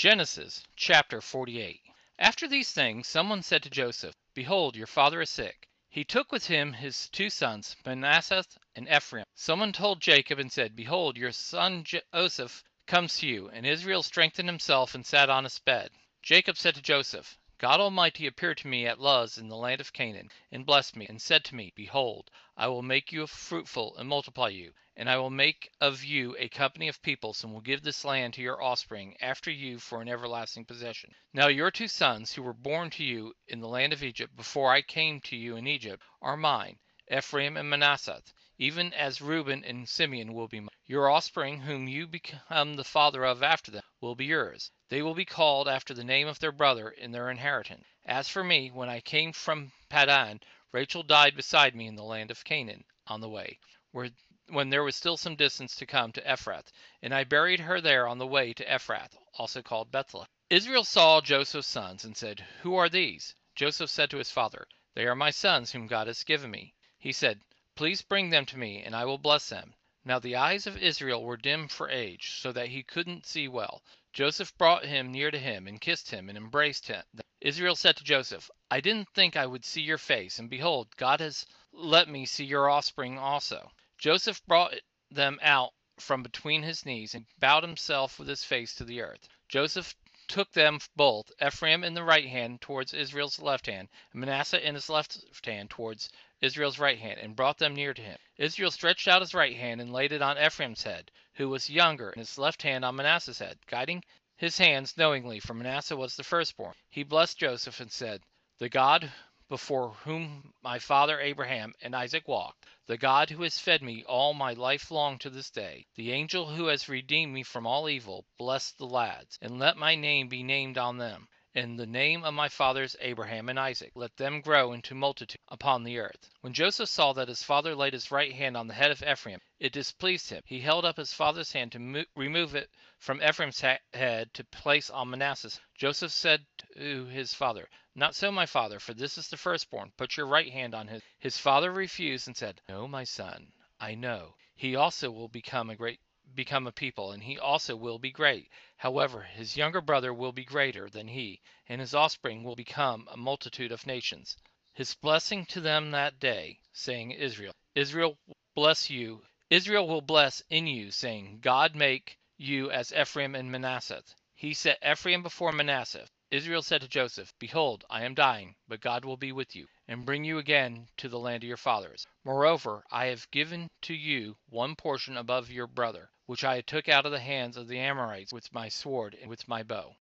Genesis chapter 48 After these things someone said to Joseph, Behold, your father is sick. He took with him his two sons, Manasseh and Ephraim. Someone told Jacob and said, Behold, your son Joseph comes to you. And Israel strengthened himself and sat on his bed. Jacob said to Joseph, God Almighty appeared to me at Luz in the land of Canaan, and blessed me, and said to me, Behold, I will make you fruitful and multiply you, and I will make of you a company of peoples, and will give this land to your offspring after you for an everlasting possession. Now your two sons, who were born to you in the land of Egypt before I came to you in Egypt, are mine, Ephraim and Manasseh, even as Reuben and Simeon will be mine. Your offspring, whom you become the father of after them, will be yours. They will be called after the name of their brother in their inheritance. As for me, when I came from Padan, Rachel died beside me in the land of Canaan on the way, where when there was still some distance to come to Ephrath, and I buried her there on the way to Ephrath, also called Bethlehem. Israel saw Joseph's sons and said, Who are these? Joseph said to his father, They are my sons whom God has given me. He said, Please bring them to me, and I will bless them. Now the eyes of Israel were dim for age, so that he couldn't see well. Joseph brought him near to him, and kissed him, and embraced him. Israel said to Joseph, I didn't think I would see your face, and behold, God has let me see your offspring also. Joseph brought them out from between his knees, and bowed himself with his face to the earth. Joseph took them both, Ephraim in the right hand towards Israel's left hand, and Manasseh in his left hand towards Israel's right hand, and brought them near to him. Israel stretched out his right hand and laid it on Ephraim's head, who was younger, and his left hand on Manasseh's head, guiding his hands knowingly, for Manasseh was the firstborn. He blessed Joseph and said, The God before whom my father Abraham and Isaac walked, the God who has fed me all my life long to this day, the angel who has redeemed me from all evil, bless the lads, and let my name be named on them in the name of my fathers Abraham and Isaac. Let them grow into multitude upon the earth. When Joseph saw that his father laid his right hand on the head of Ephraim, it displeased him. He held up his father's hand to mo- remove it from Ephraim's head to place on Manasseh's. Joseph said to his father, Not so, my father, for this is the firstborn. Put your right hand on his. His father refused and said, No, my son, I know. He also will become a great become a people, and he also will be great. However, his younger brother will be greater than he, and his offspring will become a multitude of nations. His blessing to them that day, saying, Israel, Israel bless you. Israel will bless in you, saying, God make you as Ephraim and Manasseh. He set Ephraim before Manasseh. Israel said to Joseph, Behold, I am dying, but God will be with you, and bring you again to the land of your fathers. Moreover, I have given to you one portion above your brother, which I took out of the hands of the Amorites with my sword and with my bow.